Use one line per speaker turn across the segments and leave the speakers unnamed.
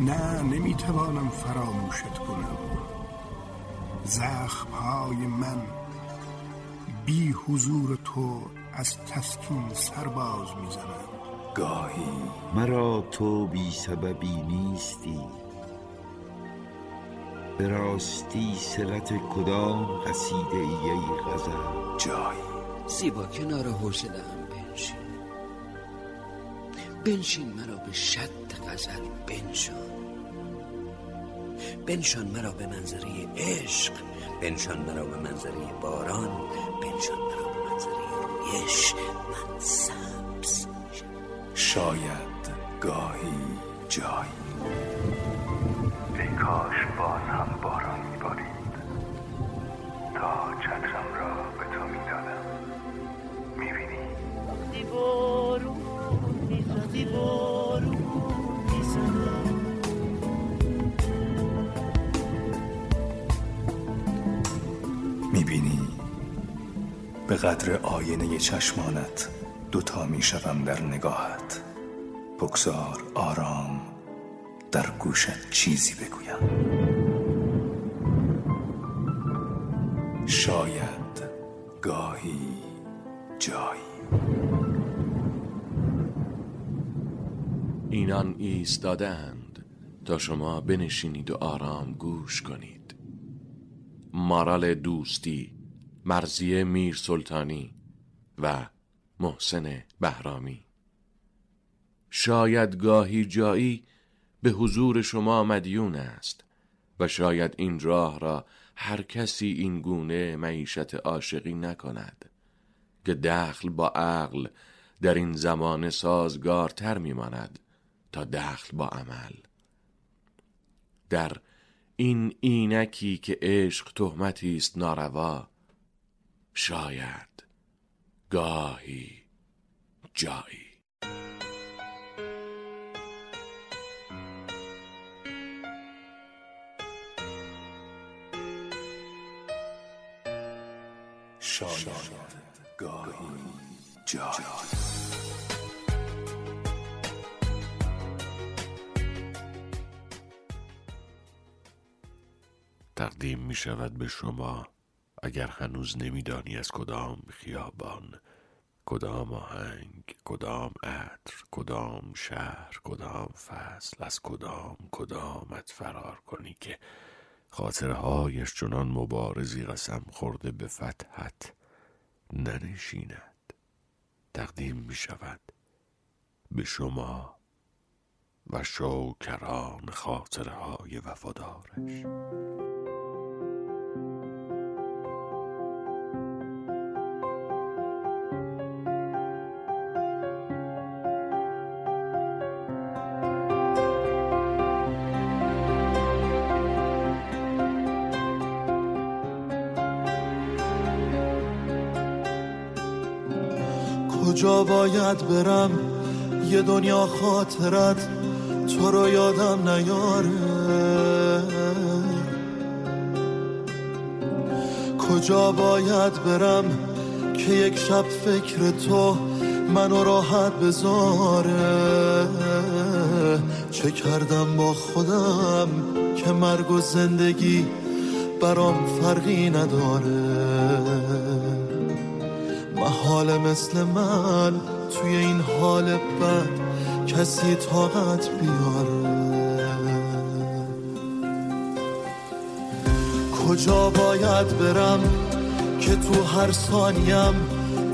نه نمی‌توانم فراموشت کنم. زخمهای من بی حضور تو از تسکین سرباز می‌زنم
گاهی. مرا تو بی سببی نیستی. به راستی سلت کدام قصیده ای ای غزل؟
جایی.
زیبا کنار حوصله هم بنشین. بنشین مرا به شد غزل بنشان. بنشان مرا به منظره عشق بنشان مرا به منظره باران بنشان مرا به منظره رویش من سبز
شاید گاهی جایی.
ای کاش باز هم می‌بینی؟
به قدر آینه چشمانت دوتا می‌شوم در نگاهت. بگذار آرام در گوشت چیزی بگویم. شاید گاهی جایی.
اینان ایستادند تا شما بنشینید و آرام گوش کنید. مارال دوستی مرزی میر سلطانی و محسن بهرامی. شاید گاهی جایی به حضور شما مدیون است و شاید این راه را هر کسی این گونه معیشت عاشقی نکند که دخل با عقل در این زمان سازگارتر میماند تا دخل با عمل. در این اینکی که عشق تهمتی است ناروا شاید گاهی جایی.
شاید گاهی جایی.
تقدیم می شود به شما اگر هنوز نمیدانی از کدام خیابان کدام آهنگ کدام عطر کدام شهر کدام فصل از کدام کدامت فرار کنی که خاطرهایش چنان مبارزی قسم خورده به فتحت ننشیند. تقدیم می شود به شما و شوکران خاطرهای وفادارش.
کجا باید برم؟ یه دنیا خاطرت تو رو یادم نیاره. کجا باید برم که یک شب فکر تو منو راحت بذاره؟ چه کردم با خودم که مرگ و زندگی برام فرقی نداره؟ محال مثل من توی این حال بد کسی طاقت بیاره کجا باید برم که تو هر ثانیم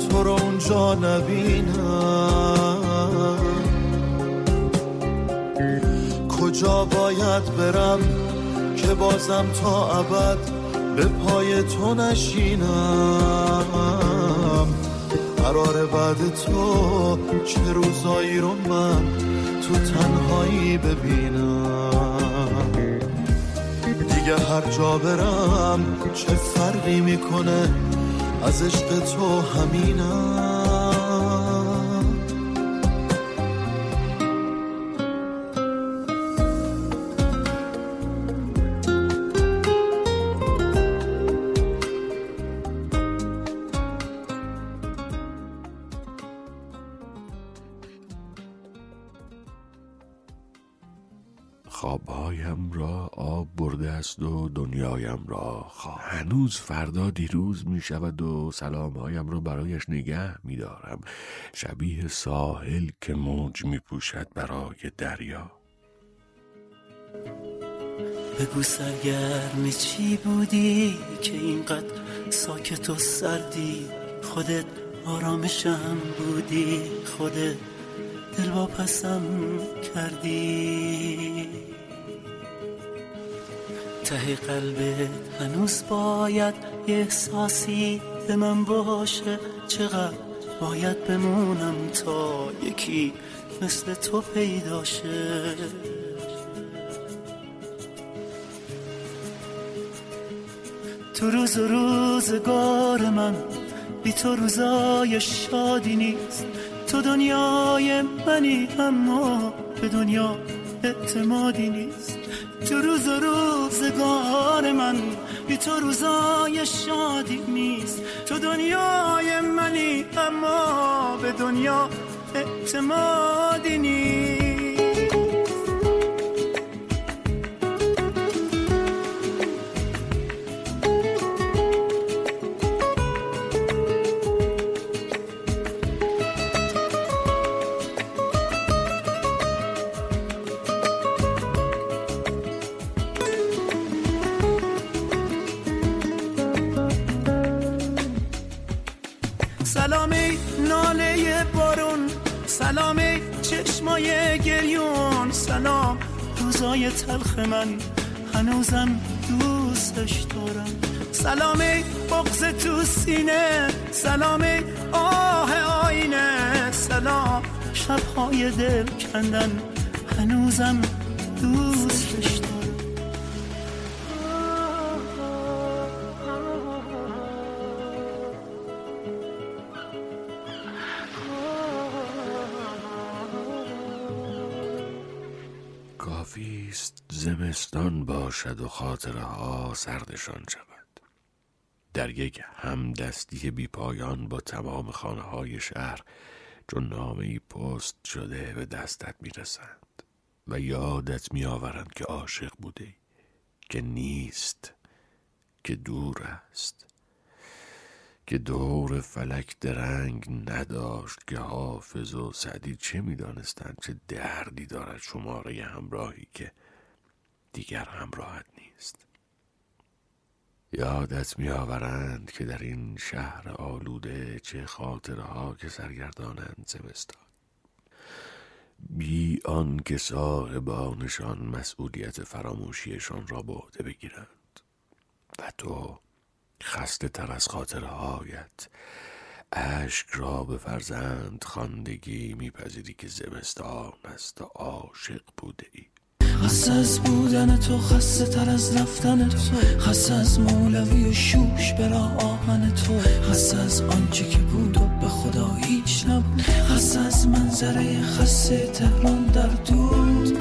تو رو اونجا نبینم؟ کجا باید برم که بازم تا ابد به پای تو نشینم؟ قرار بعد تو چه روزایی رو من تو تنهایی ببینم؟ دیگه هر جا برم چه فرقی می‌کنه؟ از عشق تو همینم.
خوابهایم را آب برده است و دنیایم را خواب. هنوز فردا دیروز می شود و سلامهایم را برایش نگه می دارم. شبیه ساحل که موج می پوشد برای دریا.
بگو سرگرم چی بودی که اینقدر ساکت و سردی؟ خودت آرامشم بودی خودت دل واپسم کردی. ته قلبت هنوز باید یه احساسی به من باشه. چقدر باید بمونم تا یکی مثل تو پیدا شه؟ تو روز و روزگار من بی تو روزای شادی نیست. تو دنیای منی اما به دنیا اعتمادی نیست. تو روز و روزگار من بی تو روزای شادی نیست. تو دنیای منی اما به دنیا اعتمادی نیست. چشمای گریون سلام روزای تلخ من هنوزم دوستش دارم. سلامی بغز تو سینه سلامی آه آینه. سلام شبهای دل کندن هنوزم دوستش
زمستان باشد و خاطره ها سردشان شود. در یک همدستی بی پایان با تمام خانه های شهر چون نامه ای پست شده به دستت می رسند و یادت می آورند که عاشق بوده که نیست که دور است که دور فلک درنگ نداشت که حافظ و سعدی چه می‌دانستند چه دردی دارد شماره همراهی که دیگر همراهت نیست. یادت میآورند که در این شهر آلوده چه خاطره ها که سرگردانند زمستان. بی آن که صاحبانشان مسئولیت فراموشیشان را به عهده بگیرند و تو خسته تر از خاطره هایت اشک را به فرزند خواندگی میپذیری که زمستان است و عاشق بوده ای.
خسته از بودن تو خسته تر از رفتن تو. خسته از مولوی و شوش برا آهن تو. خسته از آنچه که بود و به خدا هیچ نبود. خسته از منظره خسته تهران در دود.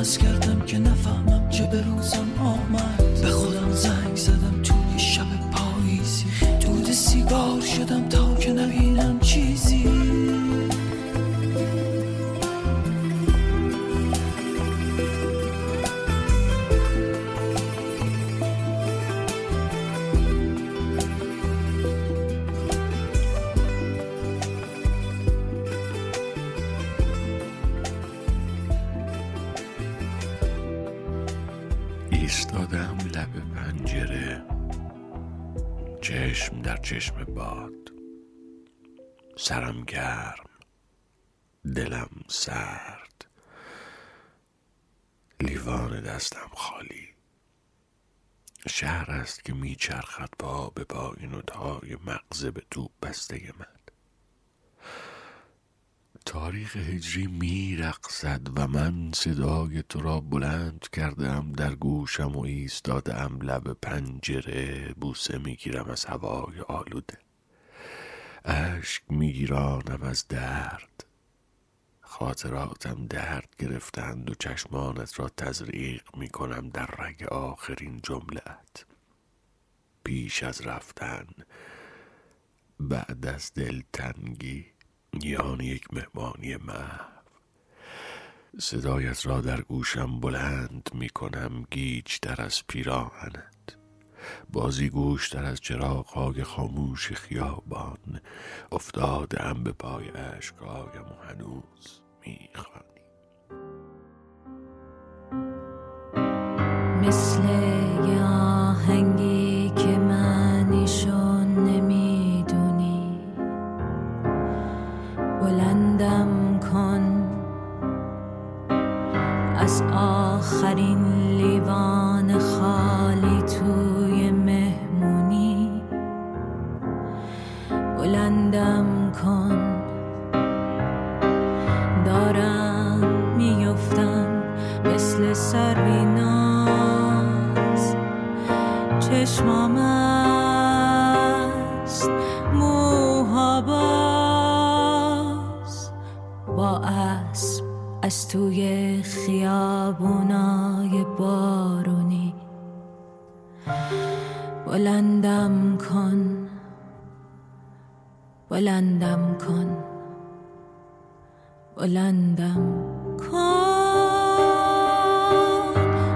ask her چشم در چشم باد. سرم گرم دلم سرد. لیوان دستم خالی. شهر است که میچرخد پا به پا این های مغز به تو بسته من. تاریخ هجری میرقصد و من صدای تو را بلند کردم در گوشم و ایستادم لب پنجره بوسه می‌گیرم از هوای آلوده. اشک میگیرانم از درد. خاطراتم درد گرفتند و چشمانت را تزریق می‌کنم در رگ آخرین جملت پیش از رفتن بعد از دلتنگی یعنی یک مهمانی محو. صدایت را در گوشم بلند می کنم گیج در از پیراهنت. بازی گوش در از چراغهای خاموش خیابان. افتاده به پای عشقایم و هنوز می‌خوانی
خیابونای بارونی. بلندم کن. بلندم کن. بلندم کن.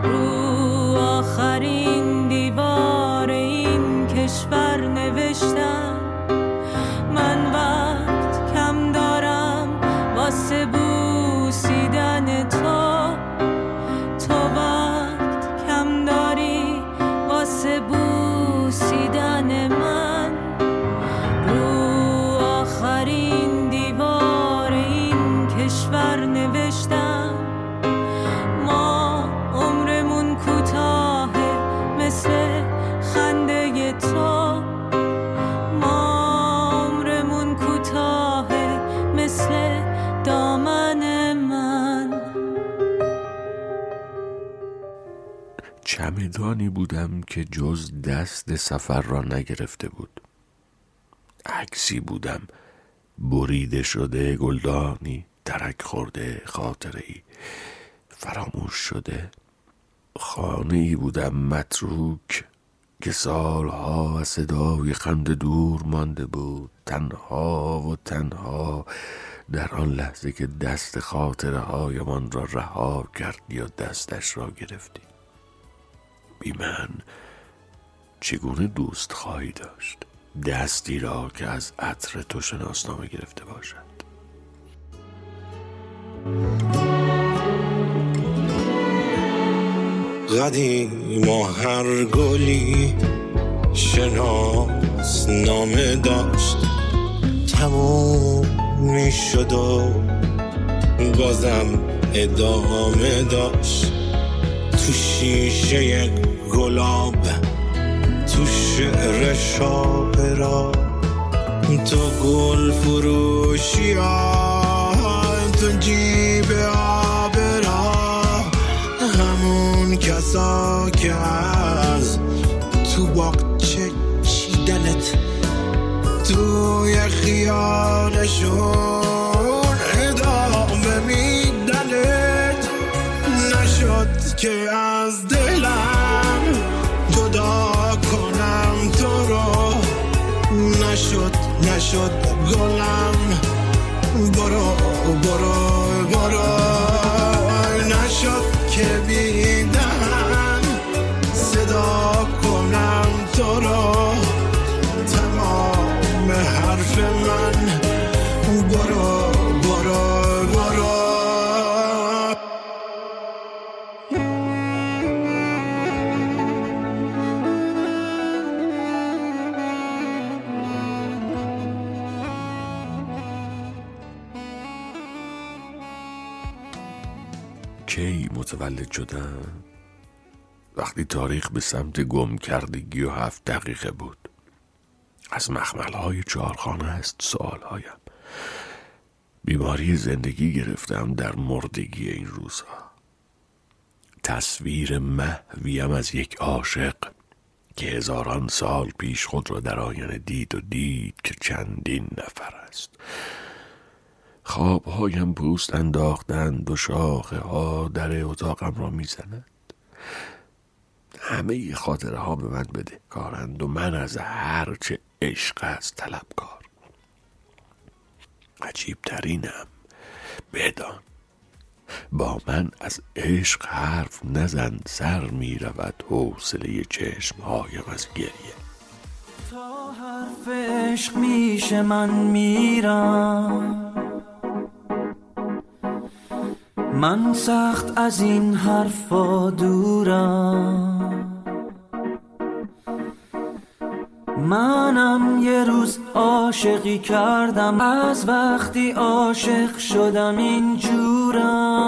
رو آخرین
دست سفر را نگرفته بود. عکسی بودم. بریده شده گلدانی ترک خورده خاطره ای فراموش شده. خانه ای بودم متروک که سالها از صدای خند دور مانده بود. تنها و تنها در آن لحظه که دست خاطره هایمان را رها کردی و دستش را گرفتی. بی من چگونه دوست خواهی داشت؟ دستی را که از عطر تو شناسنامه گرفته باشد.
قدیم و هر گلی شناس نامه داشت. تموم می شد و بازم ادامه داشت. تو شیشه گلاب تو شعر شاعرا تو گل فروشی ها تو جیب آبرا همون کسا که از تو باغچه چیدنت توی خیالشون ادامه میدنت. نشد که از دلم نشد گلم برو برو برو
کی متولد شدم؟ وقتی تاریخ به سمت گم کردگی و هفت دقیقه بود. از مخمل های چهارخانه است سوال هایم بیماری زندگی گرفتم در مردگی این روزها. تصویر محویم از یک عاشق که هزاران سال پیش خود را در آینه دید و دید که چندین نفر است. خوابهایم پوست انداختند و شاخه ها در اتاقم را می‌زنند. همه خاطره ها به من بده کارند و من از هرچه عشق است طلبکار. عجیب ترینم بدان. با من از عشق حرف نزن سر می رود حوصله چشم هایم از گریه.
تا حرف عشق میشه من میرم. من سخت از این حرفا دورم. منم یه روز عاشقی کردم از وقتی عاشق شدم اینجورم.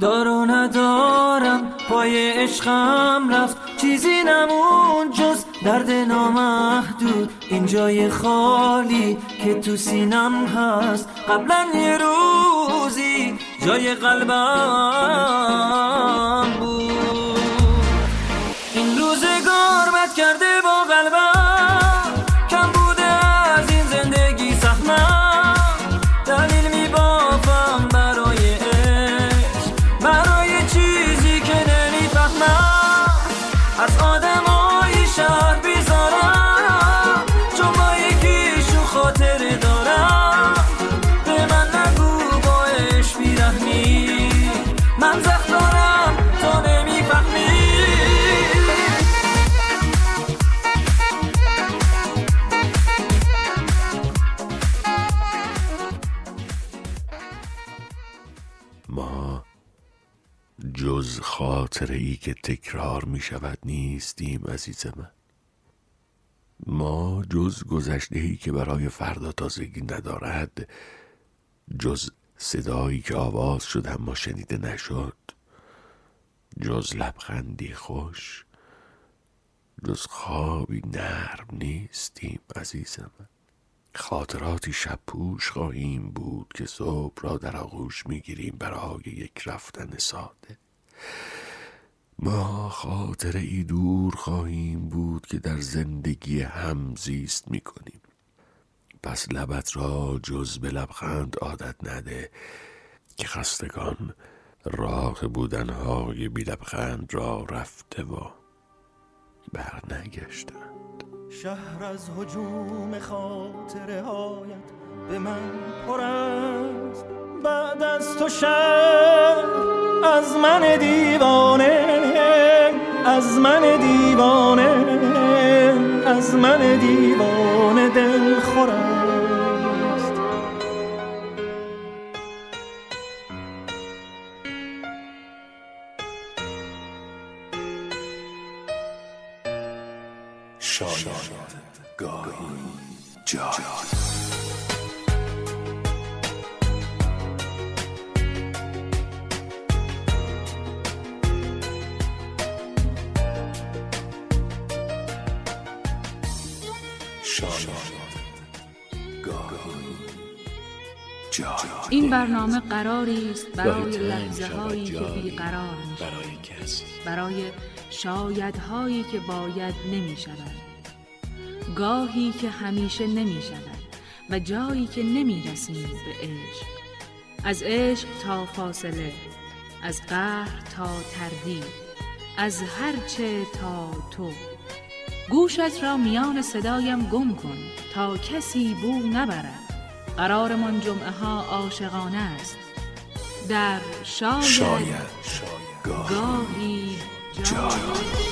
دار و ندارم پای عشقم رفت چیزی نمون جز درد نامحدود. این جای خالی که تو سینم هست. قبلا یه روزی جای قلبم. که
تکرار می شود نیستیم عزیز من. ما جز گذشته ای که برای فردا تازگی ندارد جز صدایی که آواز شد اما شنیده نشد جز لبخندی خوش جز خوابی نرم نیستیم عزیز من. خاطراتی شب پوش خواهیم بود که صبح را در آغوش می‌گیریم برای یک رفتن ساده. ما خاطره ای دور خواهیم بود که در زندگی هم زیست می‌کنیم. پس لبت را جز به لبخند عادت نده که خستگان راه بودنهای بی لبخند را رفته و بر نگشتند.
شهر از حجوم خاطره هایت به من پر است. بعد از تو شهر از من دیوانه از من دیوانه از من دیوانه دل خور است
شاید گاهی
این برنامه قراری است برای لحظه هایی که بیقرار می.
برای کسی
برای شایدهایی که باید نمی شود. گاهی که همیشه نمی شود و جایی که نمی رسیم به عشق از عشق تا فاصله از قهر تا تردید از هرچه تا تو گوشت را میان صدایم گم کن تا کسی بو نبرد قرارمان جمعه ها عاشقانه است. در شاید,
شاید گاهی
گاهی
جایی